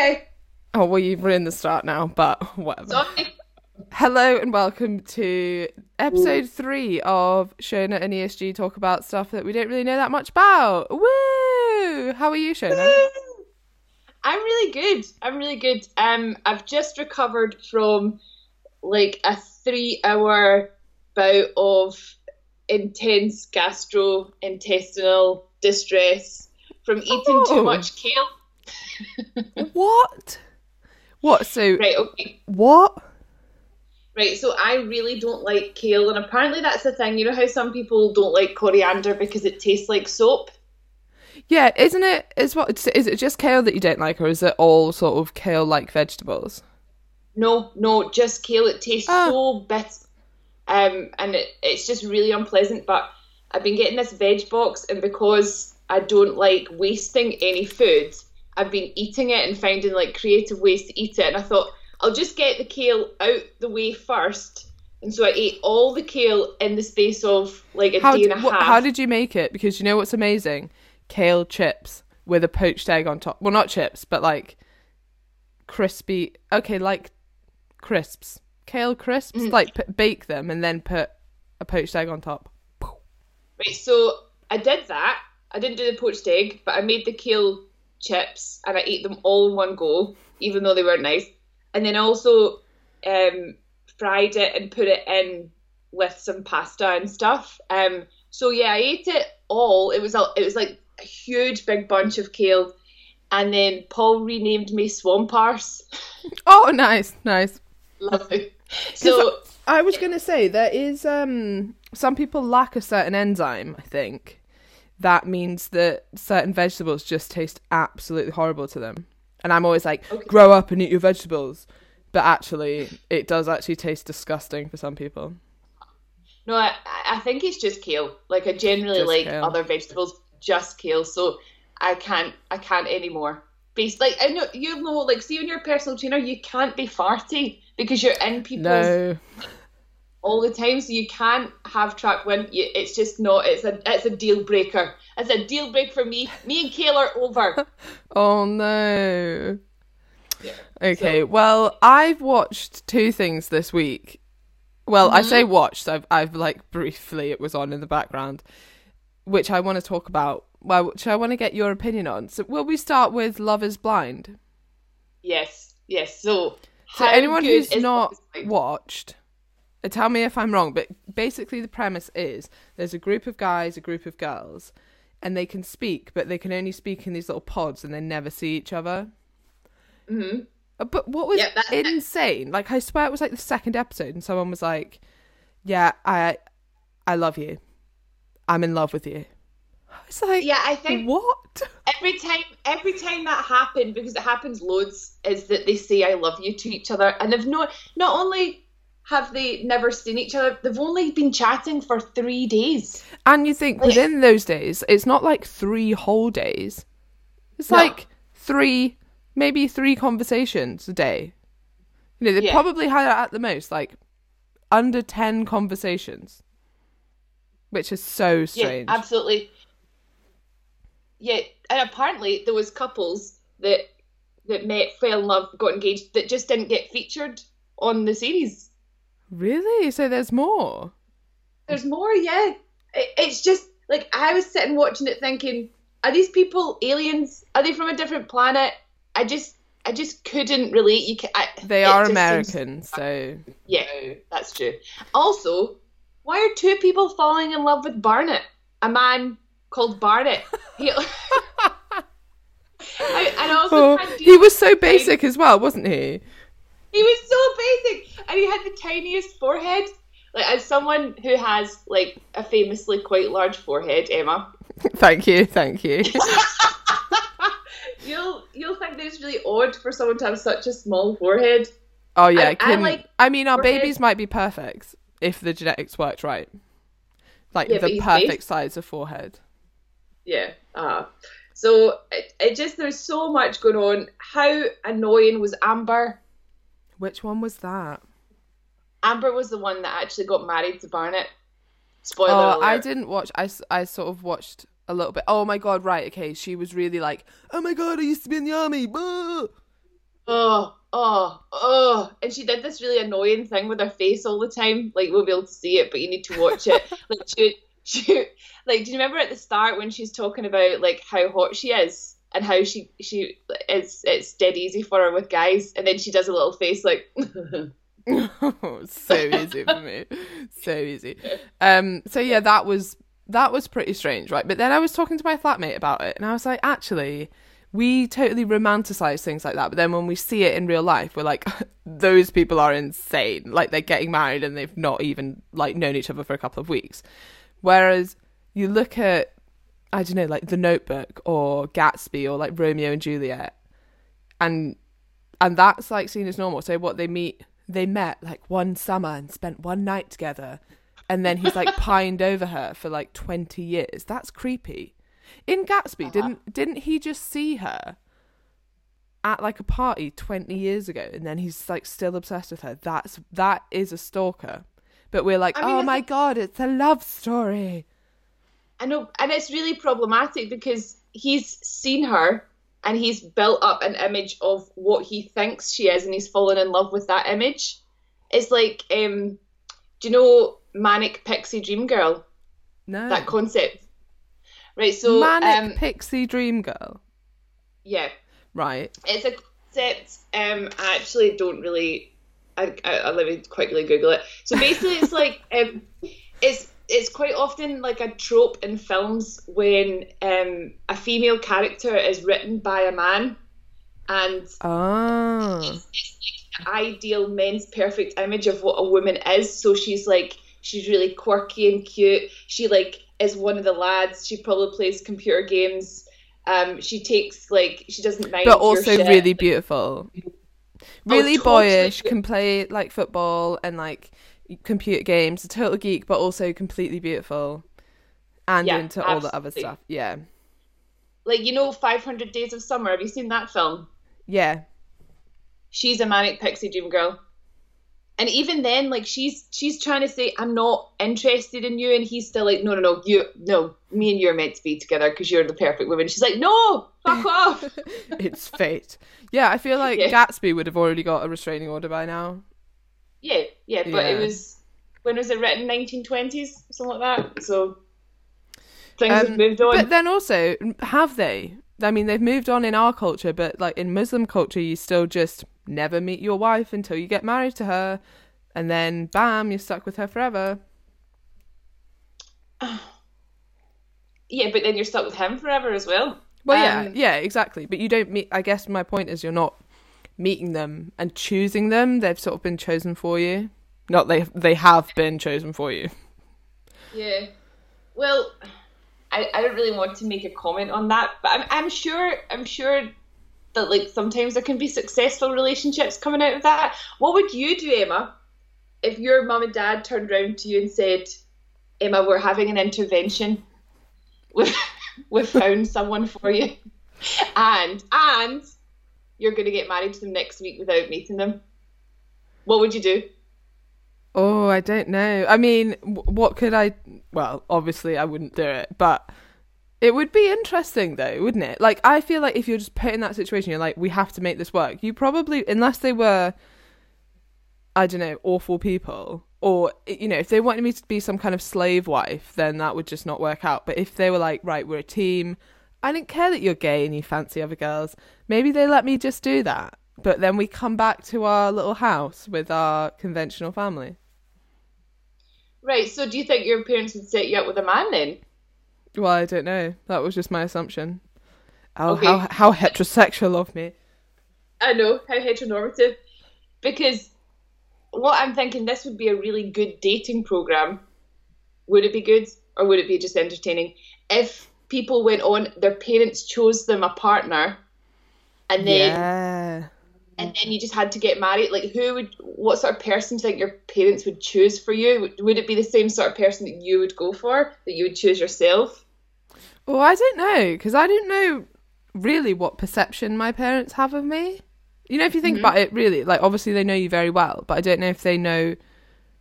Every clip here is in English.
Okay. Oh well, you've ruined the start now, but whatever. Sorry. Hello and welcome to episode three of Shona and ESG talk about stuff that we don't really know that much about. Woo! How are you, Shona? I'm really good. I'm really good. Um, I've just recovered from like a three-hour bout of intense gastrointestinal distress from eating Oh. too much kale. what? What? So Right. Okay. what? Right. So I really don't like kale, and apparently that's the thing. You know how some people don't like coriander because it tastes like soap. Yeah, isn't it? Is what? Is it just kale that you don't like, or is it all sort of kale-like vegetables? No, no, just kale. It tastes Ah. so bitter, um, and it, it's just really unpleasant. But I've been getting this veg box, and because I don't like wasting any food, I've been eating it and finding like creative ways to eat it. And I thought I'll just get the kale out the way first. And so I ate all the kale in the space of like a How, day and a half. how did you make it? Because you know what's amazing? Kale chips with a poached egg on top. Well, not chips, but like crispy. Okay, like crisps. Kale crisps. Mm. Like p- bake them and then put a poached egg on top. Right, so I did that. I didn't do the poached egg, but I made the kale chips and I ate them all in one go, even though they weren't nice. And then I also um, fried it and put it in with some pasta and stuff. Um, so yeah, I ate it all. It was a, it was like a huge big bunch of kale, and then Paul renamed me Swamp Arse. Oh, nice, nice. Lovely. So I was gonna say there is um some people lack a certain enzyme. I think that means that certain vegetables just taste absolutely horrible to them. And I'm always like, Okay. grow up and eat your vegetables. But actually, it does actually taste disgusting for some people. No, I, I think it's just kale. Like I generally Just like kale. other vegetables, just kale. So I can't, I can't anymore. Based like I know you know, like see when you're personal trainer, you can't be farty because you're in people's No, all the time. So you can't have track when you, it's just not. It's a, it's a deal breaker. It's a deal break for me. Me and kale are over. oh no. Yeah. Okay, So- well, I've watched two things this week. Well, I Mm-hmm. say watched. I've, I've like briefly it was on in the background, which I want to talk about. Well, which I want to get your opinion on. So, will we start with Love Is Blind? yes, yes. So So, anyone who's not Love Is Blind? watched, tell me if I'm wrong. But basically, the premise is there's a group of guys, a group of girls, and they can speak, but they can only speak in these little pods, and they never see each other. Mhm. Uh, But what was Yep, insane? Like I swear it was like the second episode, and someone was like, "Yeah, I, I love you. I'm in love with you." I was like, Yeah, I think what? every time every time that happened because it happens loads is that they say i love you to each other and they've not not only have they never seen each other they've only been chatting for three days And you think Like- within those days, it's not like three whole days. It's No. like three, maybe three conversations a day. You know, they Yeah. probably had at the most like under ten conversations, which is so strange. yeah absolutely yeah and apparently there was couples that that met fell in love got engaged that just didn't get featured on the series Really? So there's more. there's more yeah. It, it's just like i was sitting watching it thinking are these people aliens? Are they from a different planet? I just i just couldn't relate. You can I, They are just seems- American, so. Yeah that's true. Also why are two people falling in love with barnett? A man called barnett. He, I, and also Oh, he was so basic as well, wasn't he? He was so basic, and he had the tiniest forehead. Like as someone who has like a famously quite large forehead, Emma, thank you, thank you. you'll you'll think that it's really odd for someone to have such a small forehead. Oh yeah, I- I can, I, like mean, our forehead. babies might be perfect if the genetics worked right, like Yeah, the perfect basic. size of forehead. Yeah. Uh, so it, it just there's so much going on. How annoying was Amber? Which one was that? Amber was the one that actually got married to Barnett. Spoiler Oh, alert. I didn't watch. I, I sort of watched a little bit. Oh my god, right? Okay, she was really like, oh my god, I used to be in the army. blah." Oh, oh, oh. And she did this really annoying thing with her face all the time. Like, we'll be able to see it, but you need to watch it. like, she, she, like, do you remember at the start when she's talking about, like, how hot she is? And how she she it's it's dead easy for her with guys, and then she does a little face like, so easy for me, so easy. Um, so yeah, that was that was pretty strange, right? But then I was talking to my flatmate about it, and I was like, actually, we totally romanticize things like that, but then when we see it in real life, we're like, those people are insane. Like they're getting married and they've not even like known each other for a couple of weeks. Whereas you look at, I don't know, like The Notebook or Gatsby or like Romeo and Juliet, and and that's like seen as normal. So what they meet, they met like one summer and spent one night together, and then he's like pined over her for like twenty years. That's creepy. In Gatsby, uh-huh. didn't didn't he just see her at like a party 20 years ago and then he's like still obsessed with her? That's that is a stalker. But we're like, I mean, "Oh my god, it's a love story." I know, and it's really problematic because he's seen her and he's built up an image of what he thinks she is and he's fallen in love with that image. It's like um do you know Manic Pixie Dream Girl? No. That concept. Right, so Manic um, Pixie Dream Girl. Yeah. Right. It's a concept. Um, I actually don't really. I, I, I let me quickly Google it. So basically, it's like um, it's it's quite often like a trope in films when um, a female character is written by a man, and oh. it's, it's like the ideal men's perfect image of what a woman is. So she's like she's really quirky and cute. She like is one of the lads. She probably plays computer games. Um, she takes like she doesn't mind, but also really beautiful, oh, really oh, boyish. Can play like football and like computer games. A total geek, but also completely beautiful, and yeah, into absolutely. all the other stuff. Yeah, like you know, Five Hundred Days of Summer. Have you seen that film? Yeah, she's a manic pixie dream girl and even then like she's she's trying to say i'm not interested in you and he's still like no no no you no me and you are meant to be together because you're the perfect woman she's like no fuck off it's fate yeah i feel like yeah. gatsby would have already got a restraining order by now yeah yeah but yeah. it was when was it written 1920s something like that so things um, have moved on but then also have they i mean they've moved on in our culture but like in muslim culture you still just never meet your wife until you get married to her, and then bam, you're stuck with her forever. Yeah, but then you're stuck with him forever as well. Well, um, yeah, yeah, exactly. But you don't meet. I guess my point is you're not meeting them and choosing them. They've sort of been chosen for you. Not they. They have been chosen for you. Yeah. Well, I, I don't really want to make a comment on that, but I'm I'm sure I'm sure that like sometimes there can be successful relationships coming out of that. What would you do, Emma, if your mum and dad turned around to you and said, Emma, we're having an intervention. We've, we've found someone for you. And and you're gonna get married to them next week without meeting them. What would you do? Oh, I don't know. I mean, what could I? Well, obviously, I wouldn't do it, but it would be interesting though, wouldn't it? Like I feel like if you're just put in that situation, you're like, we have to make this work. You probably, unless they were, I don't know, awful people, or you know, if they wanted me to be some kind of slave wife, then that would just not work out. But if they were like, right, we're a team, I don't care that you're gay and you fancy other girls. Maybe they let me just do that. But then we come back to our little house with our conventional family. Right. So do you think your parents would set you up with a man then? Well, I don't know. That was just my assumption. Oh, okay. how how heterosexual of me. I know how heteronormative, because what I'm thinking this would be a really good dating program. Would it be good, or would it be just entertaining if people went on? Their parents chose them a partner, and then yeah. and then you just had to get married. Like, who would? What sort of person do you think your parents would choose for you? Would, would it be the same sort of person that you would go for that you would choose yourself? Well, I don't know because I don't know really what perception my parents have of me. You know, if you think mm-hmm. about it, really, like obviously they know you very well, but I don't know if they know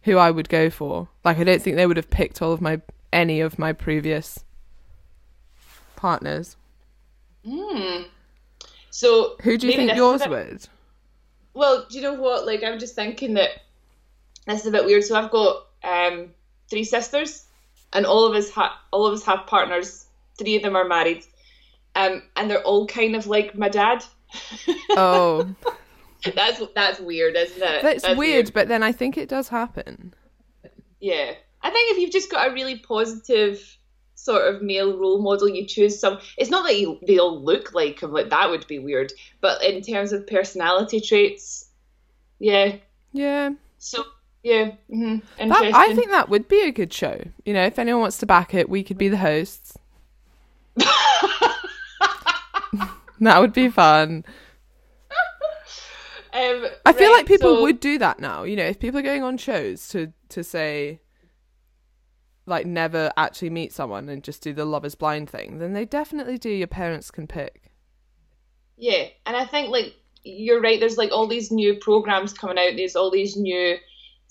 who I would go for. Like, I don't think they would have picked all of my any of my previous partners. Hmm. So who do you think yours would? Well, do you know what? Like, I'm just thinking that this is a bit weird. So I've got um, three sisters, and all of us ha- all of us have partners. Three of them are married, um, and they're all kind of like my dad. Oh, that's that's weird, isn't it? that's, weird, but then I think it does happen. Yeah, I think if you've just got a really positive sort of male role model, you choose some. It's not that you, they all look like him, like that would be weird. But in terms of personality traits, yeah. Yeah. So yeah, mm-hmm. That, interesting. I think that would be a good show. You know, if anyone wants to back it, we could be the hosts. That would be fun. Um, I feel right, like people so- would do that now. You know, if people are going on shows to to say like never actually meet someone and just do the lovers blind thing, then they definitely do your parents can pick. Yeah, and I think like you're right. There's like all these new programs coming out. There's all these new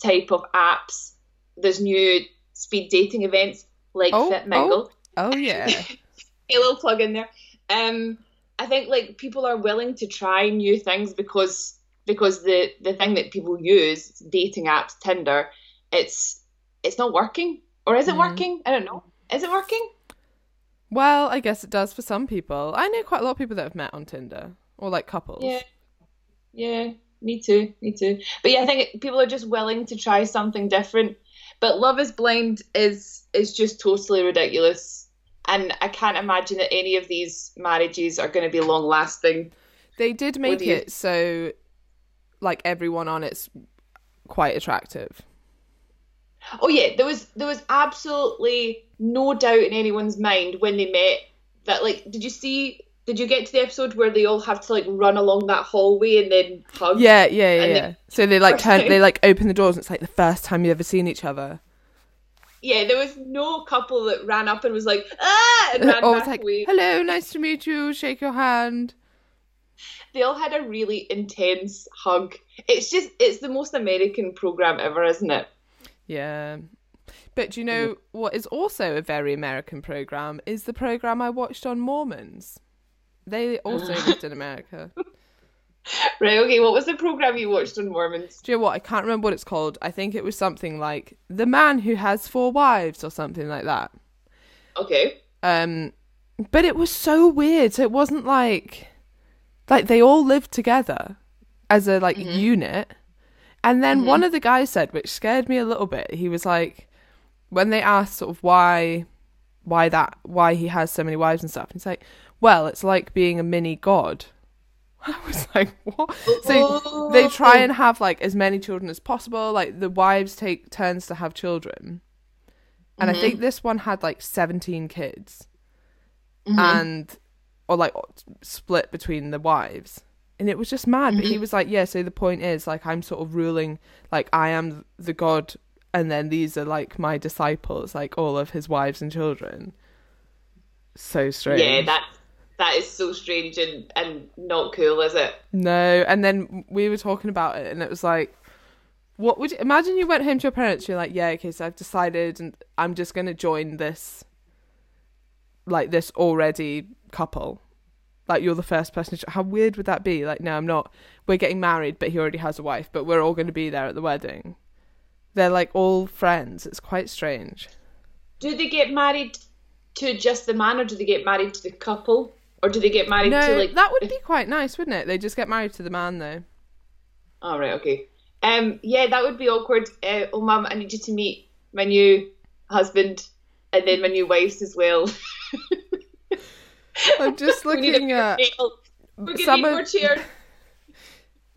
type of apps. There's new speed dating events like Oh, FitMingle. Oh yeah. a little plug in there. Um, I think like people are willing to try new things because because the the thing that people use dating apps, Tinder, it's it's not working, or is it Mhm. working? I don't know. Is it working? well, I guess it does for some people. I know quite a lot of people that have met on Tinder or like couples. Yeah, yeah. Me too. Me too. But yeah, I think people are just willing to try something different. But Love Is Blind is is just totally ridiculous, and I can't imagine that any of these marriages are going to be long lasting. They did make it so like everyone on it's quite attractive. Oh yeah, there was there was absolutely no doubt in anyone's mind when they met that like did you see did you get to the episode where they all have to like run along that hallway and then hug? Yeah, yeah, yeah. Yeah. they- So they like turn, they like open the doors, and it's like the first time you've ever seen each other. Yeah, there was no couple that ran up and was like, ah and ran back like, away. "Hello, nice to meet you. Shake your hand." They all had a really intense hug. It's just it's the most American program ever, isn't it? Yeah. But do you know what is also a very American program is the program I watched on Mormons. They also lived in America. Right, okay, what was the program you watched on Mormons? Do you know what? I can't remember what it's called. I think it was something like The Man Who Has Four Wives or something like that. Okay. Um but it was so weird. So it wasn't like like they all lived together as a like unit. And then mm-hmm. one of the guys said, which scared me a little bit, he was like when they asked sort of why why that why he has so many wives and stuff, he's like, Well, it's like being a mini god. I was like, What? So they try and oh. have like as many children as possible. Like the wives take turns to have children. And I think mm-hmm. this one had like 17 kids. Mm-hmm. And or like split between the wives. And it was just mad, but he mm-hmm. was like, yeah, so the point is like I'm sort of ruling like I am the god and then these are like my disciples, like all of his wives and children. So strange. Yeah, that that is so strange and, and not cool, is it? No, and then we were talking about it, and it was like, what would you imagine? You went home to your parents. You're like, yeah, okay, so I've decided, and I'm just gonna join this, like this already couple. Like you're the first person. To, how weird would that be? Like, no, I'm not. We're getting married, but he already has a wife, but we're all going to be there at the wedding. They're like all friends. It's quite strange. Do they get married to just the man, or do they get married to the couple, or do they get married No, to like? that would be quite nice, wouldn't it? They just get married to the man, though. Oh right, okay. Um, yeah, that would be awkward. Uh, oh, mum, I need you to meet my new husband, and then my new wife's as well. I'm just looking at. Some of-.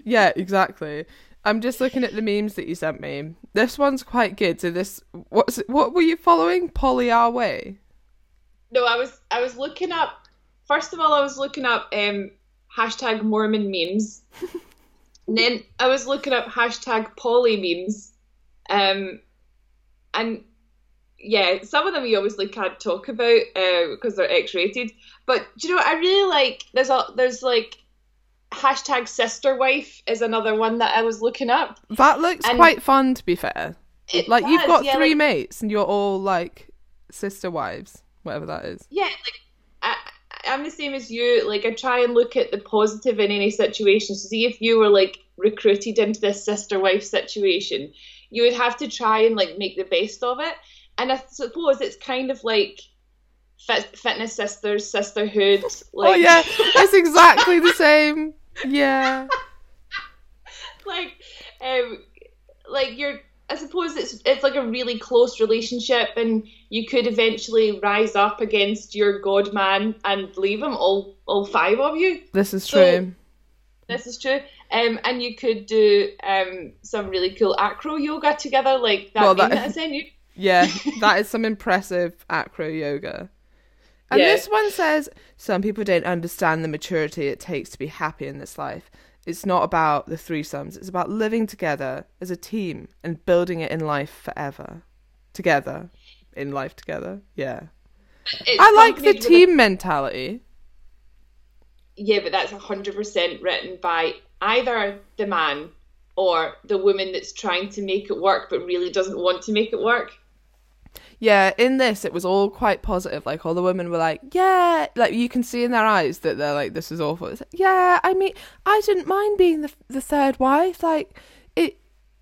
Yeah, exactly. I'm just looking at the memes that you sent me. This one's quite good. So this, what's what were you following? Polyamory. No, I was I was looking up. First of all, I was looking up um, hashtag Mormon memes. and then I was looking up hashtag Polly memes. Um, and yeah, some of them you obviously can't talk about uh, because they're X-rated. But do you know what I really like? There's a there's like hashtag sister wife is another one that I was looking up. That looks And- quite fun, to be fair. It Like you've got yeah, three like- mates, and you're all like sister wives, whatever that is. Yeah, like I, I'm the same as you. Like I try and look at the positive in any situation. So see if you were like recruited into this sister wife situation, you would have to try and like make the best of it. And I suppose it's kind of like fit, fitness sisters, sisterhood. Like, oh yeah, it's exactly the same. Yeah. like, um, like you're. I suppose it's it's like a really close relationship, and you could eventually rise up against your god man and leave him all all five of you. This is So- true. This is true. Um, and you could do um some really cool acro yoga together, like that Well, that I sent you. Yeah, that is some impressive acro yoga. And Yeah. this one says some people don't understand the maturity it takes to be happy in this life. It's not about the threesomes, it's about living together as a team and building it in life forever. Together. In life together. Yeah. It's I like the accompanied with a- team mentality. yeah, but that's hundred percent written by either the man or the woman that's trying to make it work but really doesn't want to make it work. Yeah, in this it was all quite positive. Like all the women were like, "Yeah," like you can see in their eyes that they're like, "This is awful." It's like, yeah, I mean, I didn't mind being the the third wife. Like it.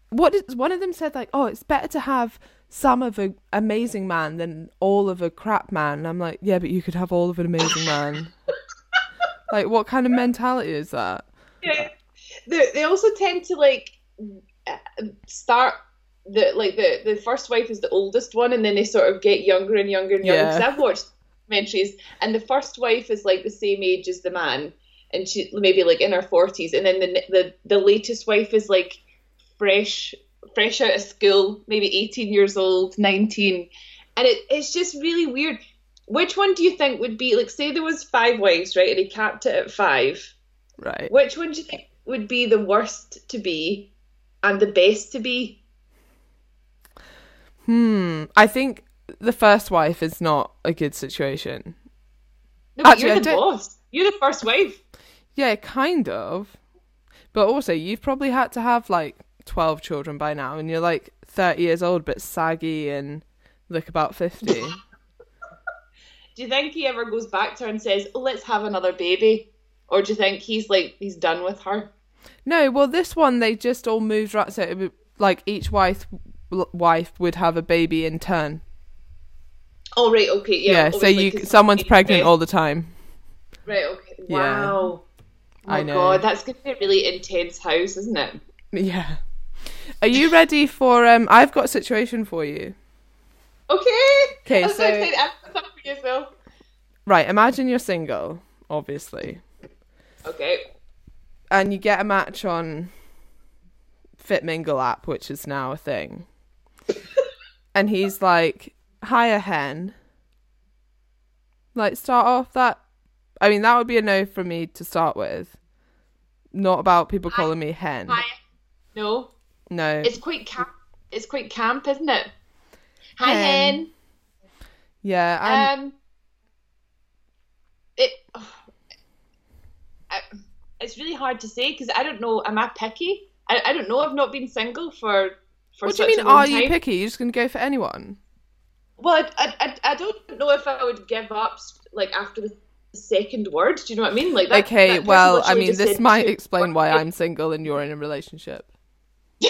What did one of them said? Like, "Oh, it's better to have some of an amazing man than all of a crap man." And I'm like, "Yeah, but you could have all of an amazing man." like, what kind of mentality is that? Yeah. They they also tend to like uh, start the like the the first wife is the oldest one, and then they sort of get younger and younger and younger. Yeah. Because I've watched documentaries, and the first wife is like the same age as the man, and she maybe like in her forties, and then the the the latest wife is like fresh fresh out of school, maybe eighteen years old, nineteen, and it it's just really weird. Which one do you think would be like? Say there was five wives, right, and he capped it at five. Right. Which one do you think would be the worst to be and the best to be? Hmm. I think the first wife is not a good situation. No, but Actually, you're the don't- boss. You're the first wife. Yeah, kind of. But also, you've probably had to have like 12 children by now, and you're like 30 years old, but saggy and look about 50. Do you think he ever goes back to her and says, oh, let's have another baby? Or do you think he's like, he's done with her? no, well, this one, they just all moved right. So, it would, like, each wife wife would have a baby in turn. Oh, right, okay, yeah. Yeah, so you someone's pregnant all the time. Right, okay. Yeah. Wow. Oh, I know. God, that's going to be a really intense house, isn't it? Yeah. Are you ready for. um? I've got a situation for you. Okay. Okay, I'm so, so- excited. I'm something for yourself. Right, imagine you're single, obviously. Okay. and you get a match on Fit Mingle app, which is now a thing. And he's like, "Hire hen." Like, start off that. I mean, that would be a no for me to start with. Not about people calling me hen. No, No. it's quite camp. It's quite camp, isn't it? Hi, Hen. hen. yeah, and Um, it. I, it's really hard to say because I don't know. Am I picky? I, I don't know. I've not been single for what do you mean? Are time. you picky? You're just gonna go for anyone? Well, I, I, I, don't know if I would give up like after the second word. Do you know what I mean? Like that, okay, that well, I mean, this might explain why. I'm single and you're in a relationship.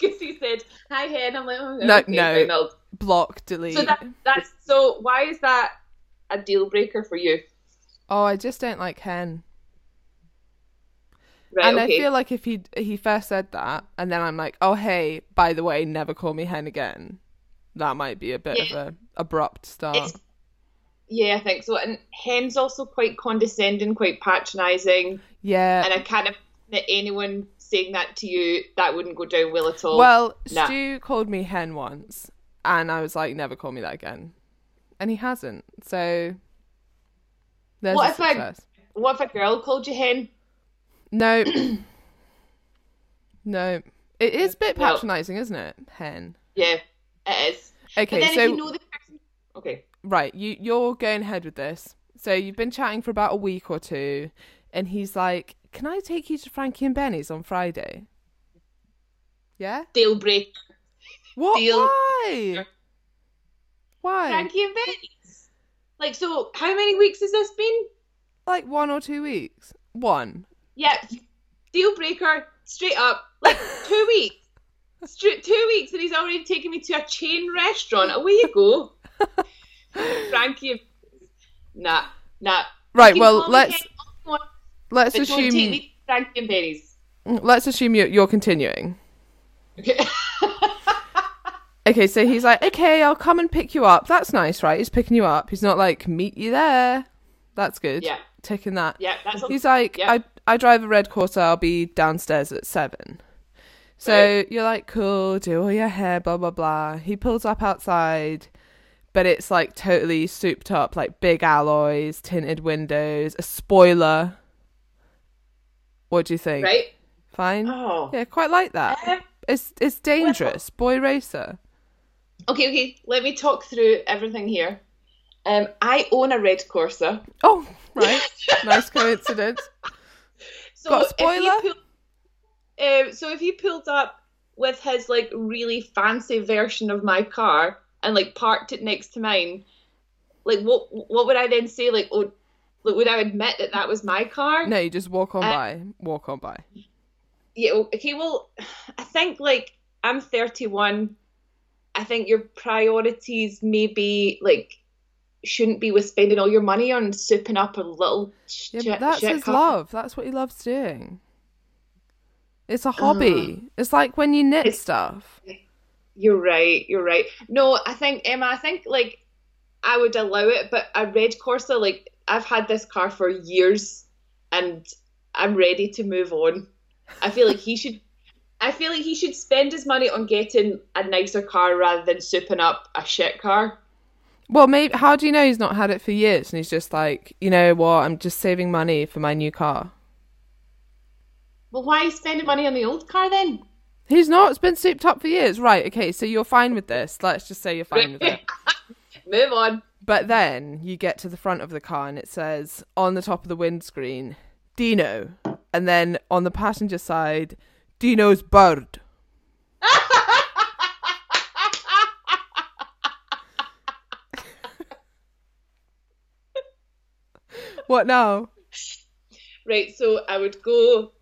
Because he said hi, hen. I'm like, oh, No, okay, no. fine, Block, delete. So that that's so. Why is that a deal breaker for you? oh, I just don't like hen. Right. and okay. I feel like if he he first said that, and then I'm like, oh hey, by the way, never call me hen again. That might be a bit of a abrupt start. It's- Yeah, I think so. And hen's also quite condescending, quite patronising, yeah. and I kind of that anyone saying that to you that wouldn't go down well at all. well, nah. Stu called me hen once, and I was like, never call me that again, and he hasn't. So there's What if I- what if a girl called you hen? No, no, it is a bit Well- patronising, isn't it? Hen. Yeah, it is. Okay, but then so if you know the person, okay, right, you you're going ahead with this. So you've been chatting for about a week or two, and he's like, "Can I take you to Frankie and Benny's on Friday?" Yeah. deal break. What? Deal. Why? Why? Frankie and Benny's. Like, so how many weeks has this been? Like one or two weeks. One. Yeah, deal breaker, straight up. Like two weeks. Straight two weeks, and he's already taken me to a chain restaurant. Away you go, Frankie. Nah, nah. Right. Well, let's want, let's assume Frankie and Benny's. Mm, let's assume you're, you're continuing. Okay. Okay, so he's like, okay, I'll come and pick you up. That's nice, right? He's picking you up. He's not like, meet you there. That's good. Yeah. Taking that. yeah, that's all. He's like, Yeah. I I drive a red Corsa. I'll be downstairs at seven. So Right. you're like, cool, do all your hair, blah blah blah. He pulls up outside, but it's like totally souped up, like big alloys, tinted windows, a spoiler. What do you think? right. Fine. Oh. Yeah, quite like that. Um, It's it's dangerous, boy racer. okay, okay. Let me talk through everything here. Um, I own a red Corsa. Oh, right. nice coincidence. So Got a if spoiler? he pull- um, so if he pulled up with his like really fancy version of my car and like parked it next to mine, like what what would I then say? Like, oh, like, would I admit that that was my car? No, you just walk on Uh, by. Walk on by. Yeah. Okay. Well, I think like I'm 31. I think your priorities maybe like shouldn't be with spending all your money on souping up a little Yeah, shit, that's shit his car. love. That's what he loves doing. It's a uh-huh. hobby. it's like when you knit stuff. You're right. You're right. No, I think Emma. I think like I would allow it, but a red Corsa, like I've had this car for years, and I'm ready to move on. I feel like he should. I feel like he should spend his money on getting a nicer car rather than souping up a shit car. Well, maybe. How do you know he's not had it for years? And he's just like, you know what? I'm just saving money for my new car. Well, why are you spending money on the old car then? He's not. It's been souped up for years. Right. Okay. So you're fine with this. Let's just say you're fine with it. Move on. But then you get to the front of the car and it says on the top of the windscreen, Dino. And then on the passenger side, Dino's bird. What now? Right, so I would go,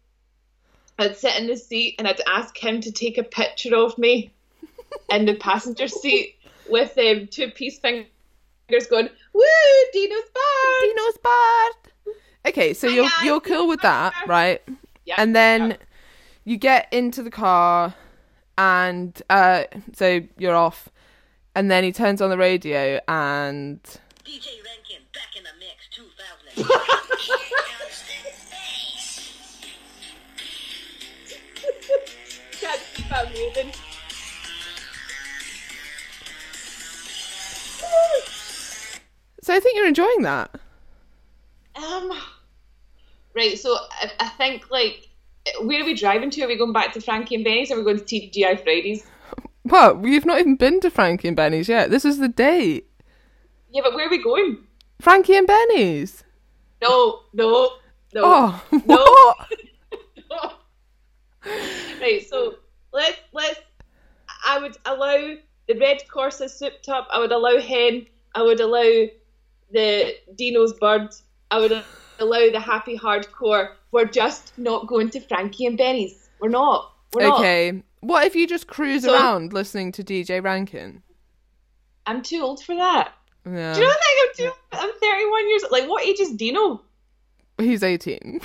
I'd sit in the seat and I'd ask him to take a picture of me in the passenger seat with um, two piece fingers going, Woo, Dino's back! Dino's bird. Okay, so you're you're cool with that, right? Yeah, And then yeah. you get into the car and uh so you're off and then he turns on the radio and DJ Rankin back in the mix 2000. Can't keep on moving. so I think you're enjoying that. Um, right, so I, I think, like, where are we driving to? Are we going back to Frankie and Benny's are we going to TGI Fridays? What? We've not even been to Frankie and Benny's yet. This is the date. Yeah, but where are we going? Frankie and Benny's. No, no, no. Oh, No. right, so let's let's. I would allow the red Corsa souped up. I would allow hen. I would allow the Dino's bird. I would allow the happy hardcore. We're just not going to Frankie and Benny's. We're not. We're not. Okay. What if you just cruise So- around listening to DJ Rankin? I'm too old for that. Yeah. Do you not think I'm too? I'm 31 years. Like, what age is Dino? He's 18.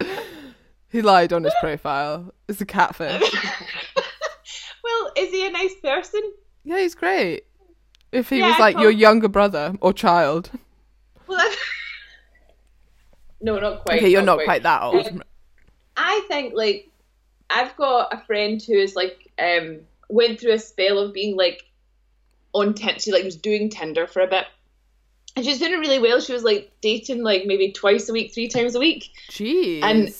he lied on his profile. It's a catfish. well, is he a nice person? Yeah, he's great. If he Yeah, was like your younger brother or child. Well, that's... no, not quite. Okay, you're not quite that old. Um, I think like I've got a friend who is like um went through a spell of being like on Tinder. She like was doing Tinder for a bit, and she was doing it really well. She was like dating like maybe twice a week, three times a week. Jeez. And-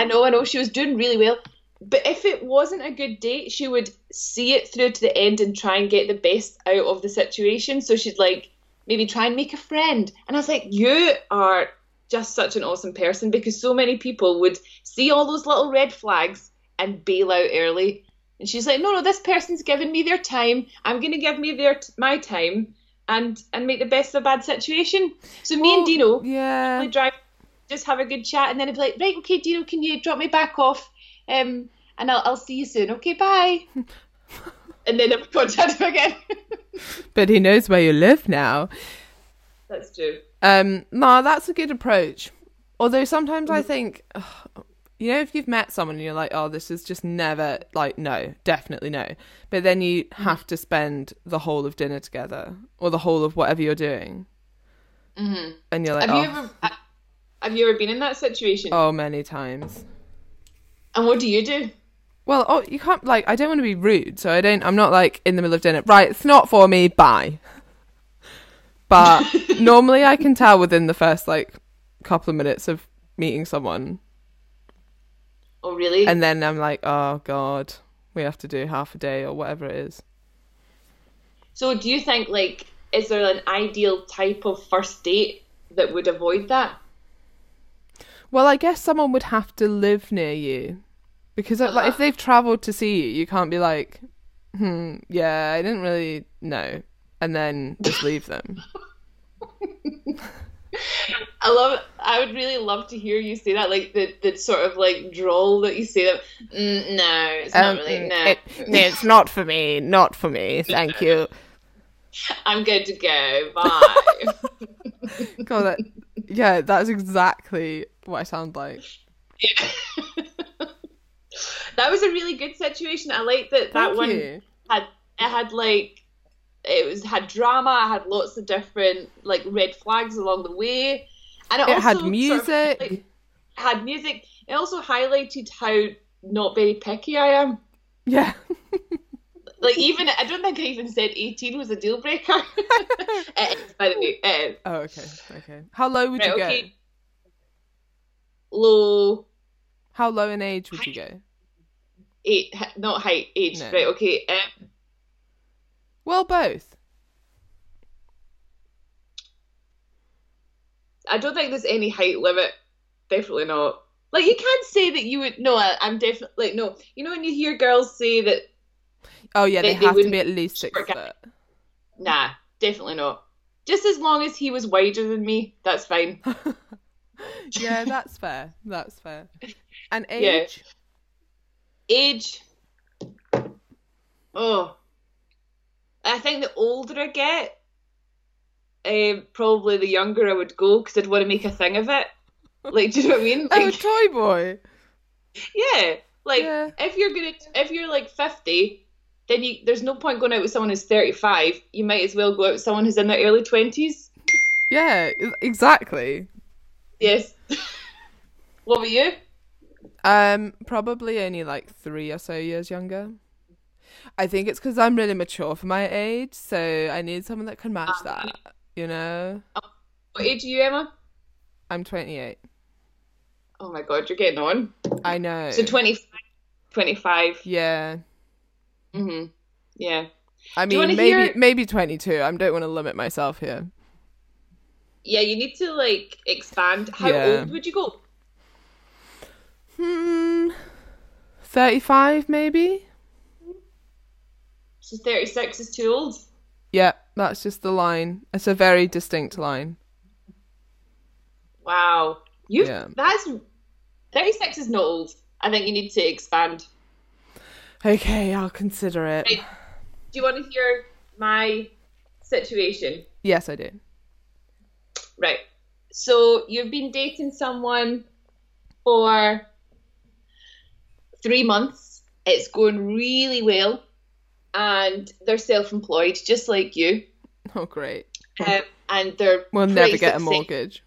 I know, I know, she was doing really well. But if it wasn't a good date, she would see it through to the end and try and get the best out of the situation. So she'd like maybe try and make a friend. And I was like, you are just such an awesome person because so many people would see all those little red flags and bail out early. And she's like, no, no, this person's giving me their time. I'm going to give me their my time and and make the best of a bad situation. So me Well, and Dino Yeah. we drive, just have a good chat, and then I'd be like, right, okay, Dino, can you drop me back off? Um, and I'll, I'll see you soon. Okay, bye. and then I've contact him again. But he knows where you live now. That's true. Um, no, that's a good approach. Although sometimes I think, ugh, you know, if you've met someone and you're like, oh, this is just never, like, no, definitely no. But then you have to spend the whole of dinner together or the whole of whatever you're doing. Mm-hmm. And you're like, Have oh, you ever uh, have you ever been in that situation? oh, many times. And what do you do? Well, oh, you can't, like, I don't want to be rude. So I don't, I'm not like in the middle of dinner, right, it's not for me, bye. But normally I can tell within the first, like, couple of minutes of meeting someone Oh, really? and then I'm like, oh god, we have to do half a day or whatever it is. so, do you think like is there an ideal type of first date that would avoid that? Well, I guess someone would have to live near you because uh, like if they've travelled to see you, you can't be like, hmm, yeah, I didn't really know, and then just leave them. I love. I would really love to hear you say that, like the the sort of like drawl that you say that. Mm, no, it's not really. No, Um, it's not for me. Not for me. Thank you. I'm good to go. Bye. God, that, yeah, that's exactly what I sound like. Yeah. that was a really good situation. I like that. that one you. had it had like it was had drama. I had lots of different like red flags along the way, and it, It had sort of, music. like, had music. It also highlighted how not very picky I am. Yeah. Like even I don't think I even said eighteen was a deal breaker. it is, by the way. Oh, okay. Okay. How low would Right, you go? okay. Low How low in age would you go? eight, not height, age. No. Right. Okay. Um, Well, both. I don't think there's any height limit. Definitely not. Like you can't say that you would. No, I, I'm definitely like no. You know when you hear girls say that, Oh yeah, they, They- have to be at least six foot. nah, definitely not. Just as long as he was wider than me, that's fine. yeah, that's fair. That's fair. And age. Yeah. age? Age. Oh, I think the older I get, um, probably the younger I would go because I'd want to make a thing of it. Like, do you know what I mean? Oh, Like, toy boy. yeah. Like, Yeah. if you're gonna, if you're like fifty, then you there's no point going out with someone who's thirty five. You might as well go out with someone who's in their early twenties. Yeah, exactly. Yes. what were you? Um, probably only like three or so years younger. I think it's because I'm really mature for my age, so I need someone that can match that. You know, What age are you, Emma? I'm 28. Oh my god, you're getting on. I know. So 25. 25. yeah, Mm-hmm. Yeah. I mean maybe hear- maybe 22. I don't want to limit myself here. Yeah, you need to like expand. How Yeah. old would you go? Hmm, 35 maybe. So 36 is too old. Yeah, that's just the line. It's a very distinct line. Wow. You Yeah. that's 36 is not old. I think you need to expand. Okay, I'll consider it. Right. Do you want to hear my situation? Yes, I do. Right. So you've been dating someone for three months. It's going really well, and they're self-employed, just like you. Oh, great. Um, and they're We'll never get a mortgage.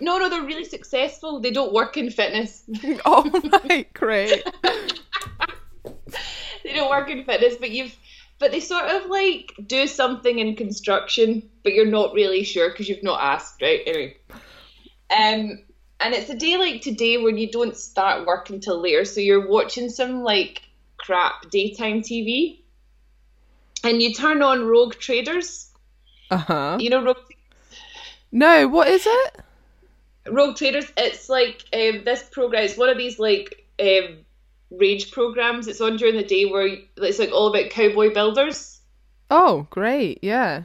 No, no, they're really successful. They don't work in fitness. oh, right, great. they don't work in fitness, but you've but they sort of like do something in construction, but you're not really sure because you've not asked, right? Anyway. Um and it's a day like today when you don't start work until later, so you're watching some like crap daytime TV. And you turn on Rogue Traders. Uh huh. You know Rogue No, what is it? Rogue Traders, it's like um, this program. It's one of these like um, rage programs. It's on during the day where it's like all about cowboy builders. Oh, great. Yeah.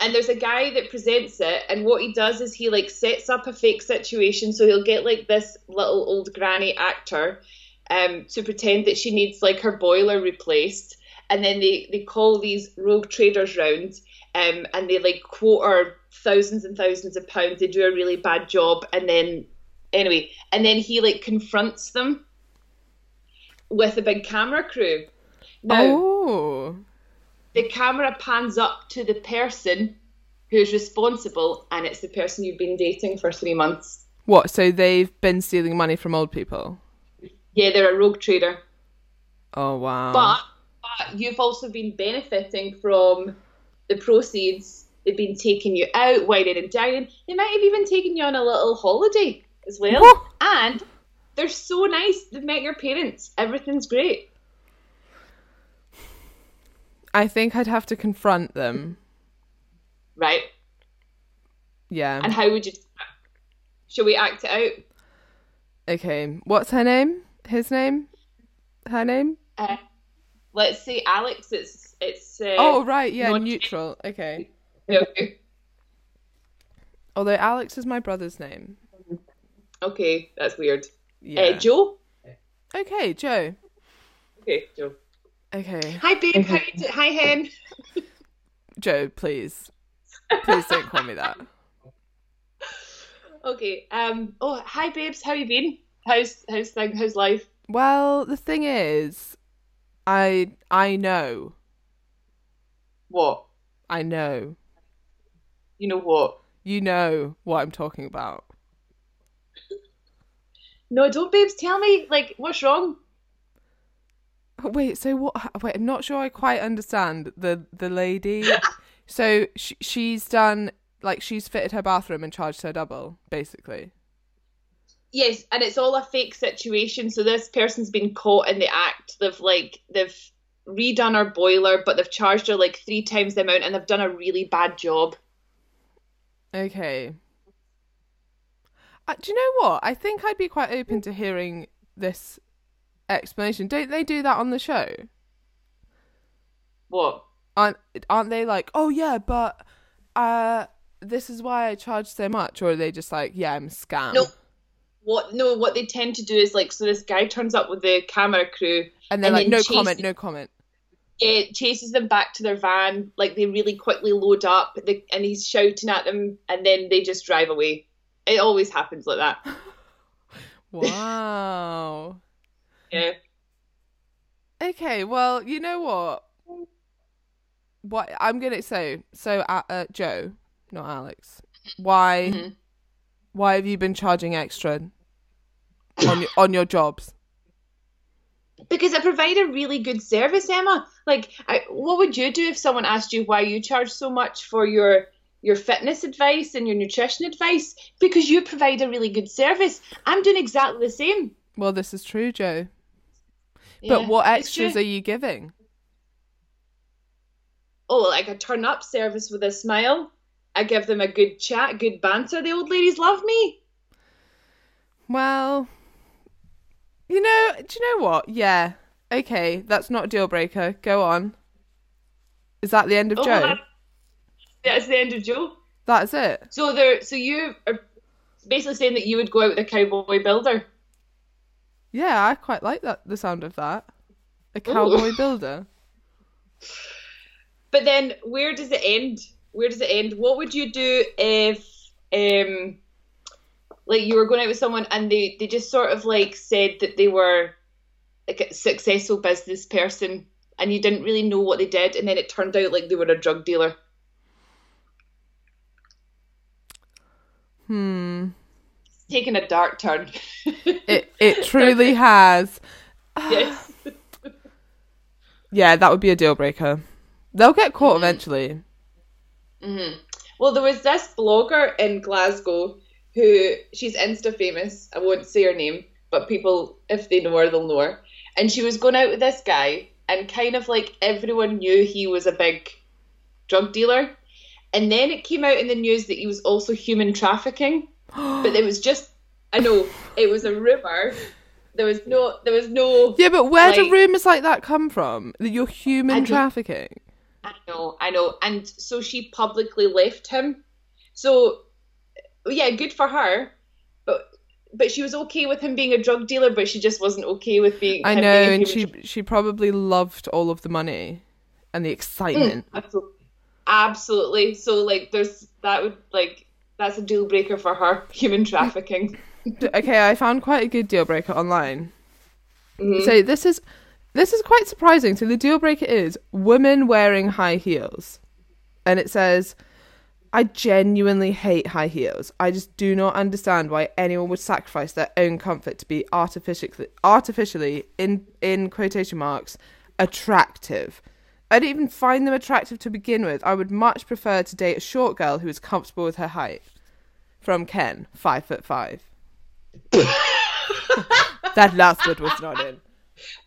and there's a guy that presents it and what he does is he like sets up a fake situation so he'll get like this little old granny actor um to pretend that she needs like her boiler replaced and then they they call these rogue traders round um and they like quote her thousands and thousands of pounds they do a really bad job and then anyway and then he like confronts them with a big camera crew now Oh. the camera pans up to the person who's responsible, and it's the person you've been dating for three months. What? So they've been stealing money from old people? Yeah, they're a rogue trader. Oh, wow. But, but you've also been benefiting from the proceeds. They've been taking you out, wining and dining. They might have even taken you on a little holiday as well. And they're so nice. They've met your parents. Everything's great. I think I'd have to confront them. Right. Yeah. And how would you? Shall we act it out? Okay. What's her name? His name? Her name? Uh, let's see, Alex. It's it's. Uh, Oh, right. Yeah. not- Neutral. Okay. Okay. Although Alex is my brother's name. Okay, that's weird. Yeah. Uh, Joe. Okay, Joe. Okay, Joe. Okay. Hi, babe. How you do- Hi, hen. Joe, please. Please don't call me that. Okay. Um. Oh, hi, babes. How you been? How's how's thing? How's life? Well, the thing is, I I know. What? I know. You know what? You know what I'm talking about. No, don't, babes. Tell me. Like, what's wrong? Wait, so what? Wait, I'm not sure I quite understand the the lady. so she, she's done like she's fitted her bathroom and charged her double, basically. Yes, and it's all a fake situation. So this person's been caught in the act. They've like they've redone her boiler, but they've charged her like three times the amount, and they've done a really bad job. Okay. Uh, do you know what? I think I'd be quite open to hearing this explanation. Don't they do that on the show? What? Aren't aren't they like, oh yeah, but uh, this is why I charge so much, or are they just like, yeah, I'm a scam? No. What? No, what they tend to do is like, so this guy turns up with the camera crew, And they're and like, then no comment, no comment. it chases them back to their van. Like they really quickly load up, they, and he's shouting at them, and then they just drive away. It always happens like that. Wow. Yeah. okay, well, you know what? What I'm gonna so so uh, uh, Joe, not Alex. Why? Mhm. Why have you been charging extra on your, on your jobs? Because I provide a really good service, Emma. Like, I, what would you do if someone asked you why you charge so much for your your fitness advice and your nutrition advice? Because you provide a really good service. I'm doing exactly the same. Well, this is true, Joe. Yeah, But what extras are you giving? Oh, like a turn up service with a smile. I give them a good chat, good banter. The old ladies love me. Well, you know, do you know what? Yeah. Okay, that's not a deal breaker. Go on. Is that the end of Oh, Joe? that- that's the end of Joe. That's it. So there, so you are basically saying that you would go out with a cowboy builder. Yeah, I quite like that. The sound of that. A cowboy builder. But then, where does it end? Where does it end? What would you do if, um, like you were going out with someone and they they just sort of like said that they were like a successful business person and you didn't really know what they did, and then it turned out like they were a drug dealer. Hmm. It's taken a dark turn. It it truly has. yes. Yeah, that would be a deal breaker. They'll get caught eventually. Mm-hmm. Well, there was this blogger in Glasgow who she's Insta famous. I won't say her name, but people, if they know her, they'll know her. And she was going out with this guy, and kind of like everyone knew he was a big drug dealer. And then it came out in the news that he was also human trafficking, but it was just, I know, it was a rumor There was no. There was no. Yeah, but where do rumors like that come from? That you're human trafficking? I know, I know. And so she publicly left him. So, yeah, good for her. But but she was okay with him being a drug dealer, but she just wasn't okay with being. I know, being and she she probably loved all of the money and the excitement. Absolutely. Absolutely. So like there's that would like that's a deal breaker for her, human trafficking. Okay, I found quite a good deal breaker online. Mm-hmm. So this is this is quite surprising. So the deal breaker is women wearing high heels, and it says, "I genuinely hate high heels. I just do not understand why anyone would sacrifice their own comfort to be artificially artificially in in quotation marks attractive." I don't even find them attractive to begin with. I would much prefer to date a short girl who is comfortable with her height. From Ken, five foot five. that last bit was not in.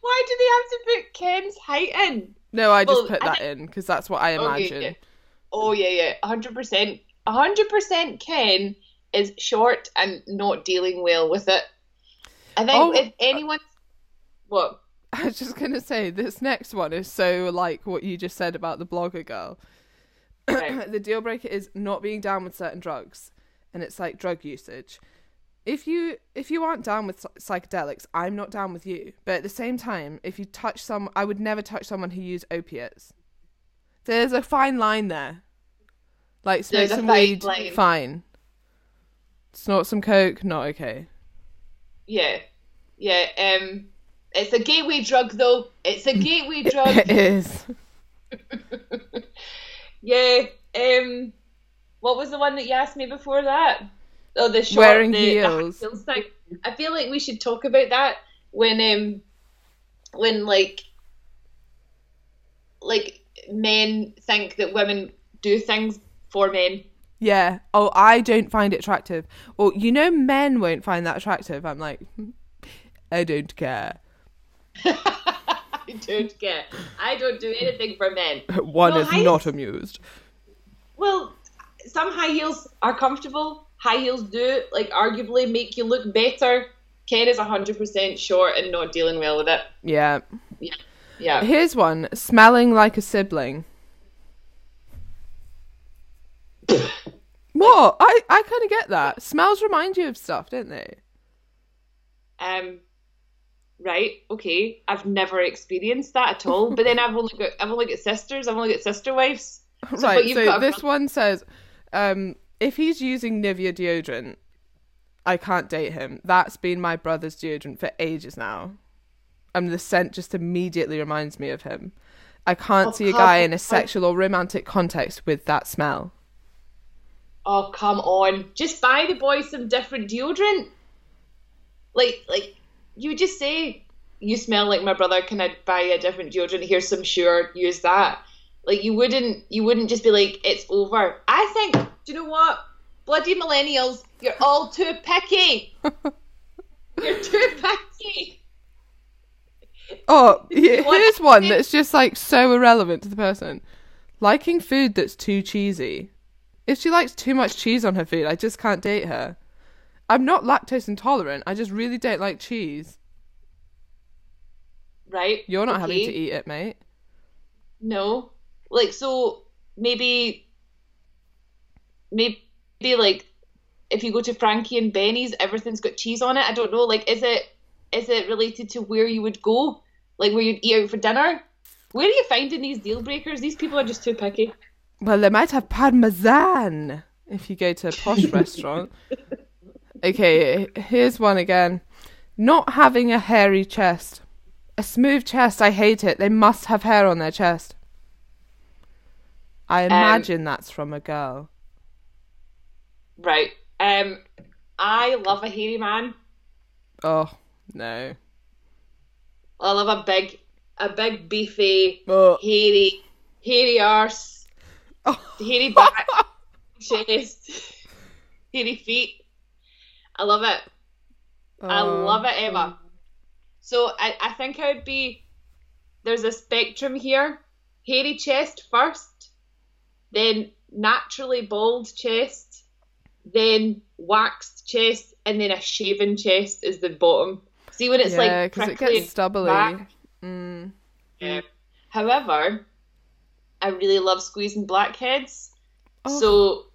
Why do they have to put Ken's height in? No, I just Well, put that in because that's what I oh, imagine. Okay, yeah. Oh yeah, yeah, hundred percent, hundred percent. Ken is short and not dealing well with it. I think Oh. if uh, anyone, what? I was just gonna say this next one is so like what you just said about the blogger girl. Right. the deal breaker is not being down with certain drugs, and it's like drug usage. If you if you aren't down with psychedelics, I'm not down with you. But at the same time, if you touch some, I would never touch someone who used opiates. There's a fine line there. Like smoke some fine weed, line. fine. Snort some coke, not okay. Yeah, yeah. Um, it's a gateway drug though. It's a gateway drug. It is. Yeah. Um, what was the one that you asked me before that? Oh, the short, Wearing the, the heels. heels thing. I feel like we should talk about that when um, when like, like men think that women do things for men. Yeah. Oh, I don't find it attractive. Well, you know, men won't find that attractive. I'm like, "Hmm, I don't care. I don't care. I don't do anything for men. One Well, is high- not amused. Well, some high heels are comfortable. High heels do, like, arguably make you look better. Ken is 100% short and not dealing well with it. Yeah. Yeah. Yeah. Here's one smelling like a sibling. what? I, I kind of get that. Smells remind you of stuff, don't they? Um, right. Okay. I've never experienced that at all. But then I've only got I've only got sisters. I've only got sister wives. So, right. So this brother- one says, um, if he's using Nivea deodorant, I can't date him. That's been my brother's deodorant for ages now. And the scent just immediately reminds me of him. I can't Oh, see a guy in a sexual or romantic context with that smell. Oh come on! Just buy the boy some different deodorant. Like like you just say, you smell like my brother. Can I buy a different deodorant? Here's some sure. Use that. Like you wouldn't you wouldn't just be like it's over. I think. Do you know what? Bloody millennials, you're all too picky. you're too picky. Oh, here's one that's just like so irrelevant to the person. Liking food that's too cheesy. If she likes too much cheese on her food, I just can't date her. I'm not lactose intolerant. I just really don't like cheese. Right? You're not having to eat it, mate. No. Like so maybe maybe like if you go to Frankie and Benny's everything's got cheese on it. I don't know. Like is it is it related to where you would go? Like where you'd eat out for dinner? Where are you finding these deal breakers? These people are just too picky. Well, they might have parmesan if you go to a posh restaurant. Okay, here's one again. Not having a hairy chest. A smooth chest, I hate it. They must have hair on their chest. I imagine that's from a girl. Right. Um I love a hairy man. Oh, no. I love a big a big beefy, Oh. hairy hairy arse, Oh. hairy back, chest, hairy feet. I love it. I Oh. love it, Emma. So I, I think I would be there's a spectrum here. Hairy chest first, then naturally bald chest, then waxed chest, and then a shaven chest is the bottom. See when it's yeah, like because it gets stubbly. Mm. Yeah. However, I really love squeezing blackheads. Oh. So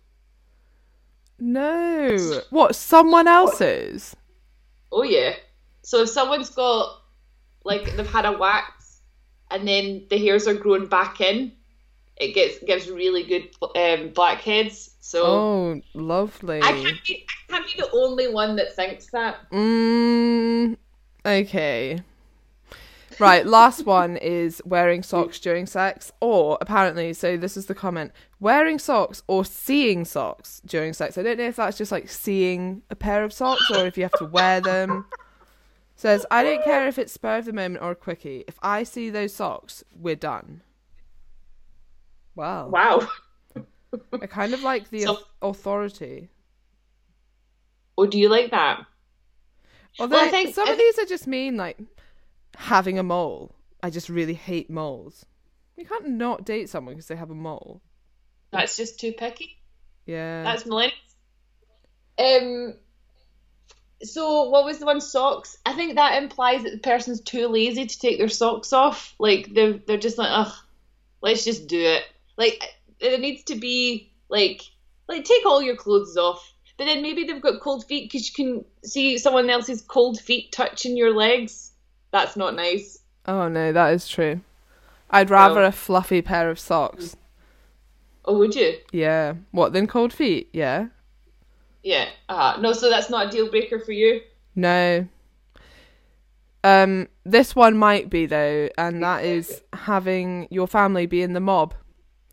No. What? Someone else's? Oh yeah. So if someone's got like they've had a wax and then the hairs are growing back in, it gets gives really good um, blackheads. So Oh, lovely. I can't be I can't be the only one that thinks that. Mm, okay. Right, last one is wearing socks during sex, or apparently, so this is the comment wearing socks or seeing socks during sex. I don't know if that's just like seeing a pair of socks or if you have to wear them. Says, I don't care if it's spur of the moment or a quickie. If I see those socks, we're done. Wow. Wow. I kind of like the So- authority. Oh, do you like that? Although I think- some I of these are just mean like having a mole. I just really hate moles. You can't not date someone because they have a mole. That's just too picky. Yeah. That's millennials. Um. So what was the one socks? I think that implies that the person's too lazy to take their socks off. Like they're they're just like, ugh, let's just do it. Like it needs to be like like take all your clothes off. But then maybe they've got cold feet because you can see someone else's cold feet touching your legs. That's not nice. oh no, that is true. I'd rather No. a fluffy pair of socks. Oh, would you? Yeah. What then? cold feet? Yeah. Yeah. Uh, no, so that's not a deal breaker for you. No. Um, this one might be though, and that is having your family be in the mob.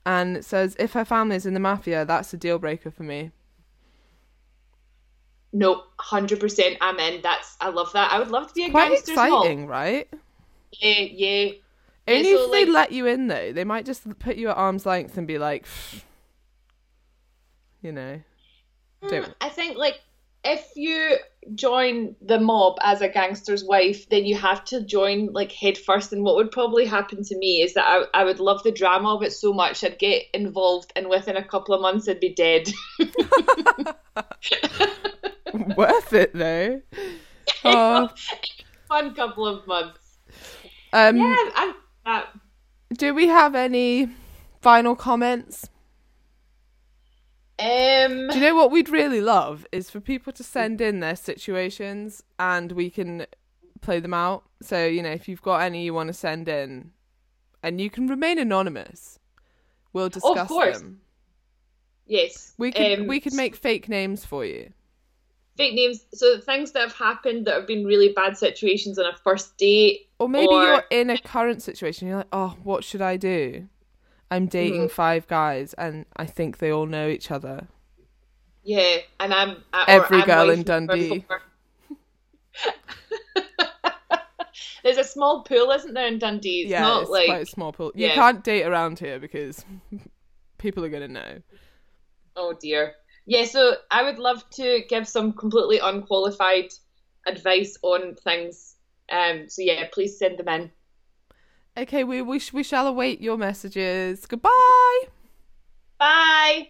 And it says if her family is in the mafia, that's a deal breaker for me. No, hundred percent. I'm in. That's I love that. I would love to be a Quite gangster's exciting, right? Yeah, yeah. Only Yeah, so, if they like- let you in though. They might just put you at arm's length and be like, you know, hmm, don't. I think like if you join the mob as a gangster's wife, then you have to join like head first. And what would probably happen to me is that I, I would love the drama of it so much I'd get involved, and within a couple of months I'd be dead. Worth it though. Oh, Fun couple of months. um, Yeah, I'm do we have any final comments? Um, Do you know what we'd really love is for people to send in their situations and we can play them out. So, you know, if you've got any you want to send in and you can remain anonymous, we'll discuss course. them. yes, We could um, we could make fake names for you. fake names. So things that have happened that have been really bad situations on a first date. Or maybe Or- you're in a current situation, you're like, "Oh, what should I do?" I'm dating Mhm. five guys and I think they all know each other. Yeah, and I'm I- Every I'm girl in Dundee. There's a small pool, isn't there, in Dundee? It's yeah, not it's like quite a small pool. You yeah. can't date around here because people are going to know. oh dear. Yeah, so I would love to give some completely unqualified advice on things. Um, so yeah, please send them in. Okay, we we, sh- we shall await your messages. Goodbye. Bye.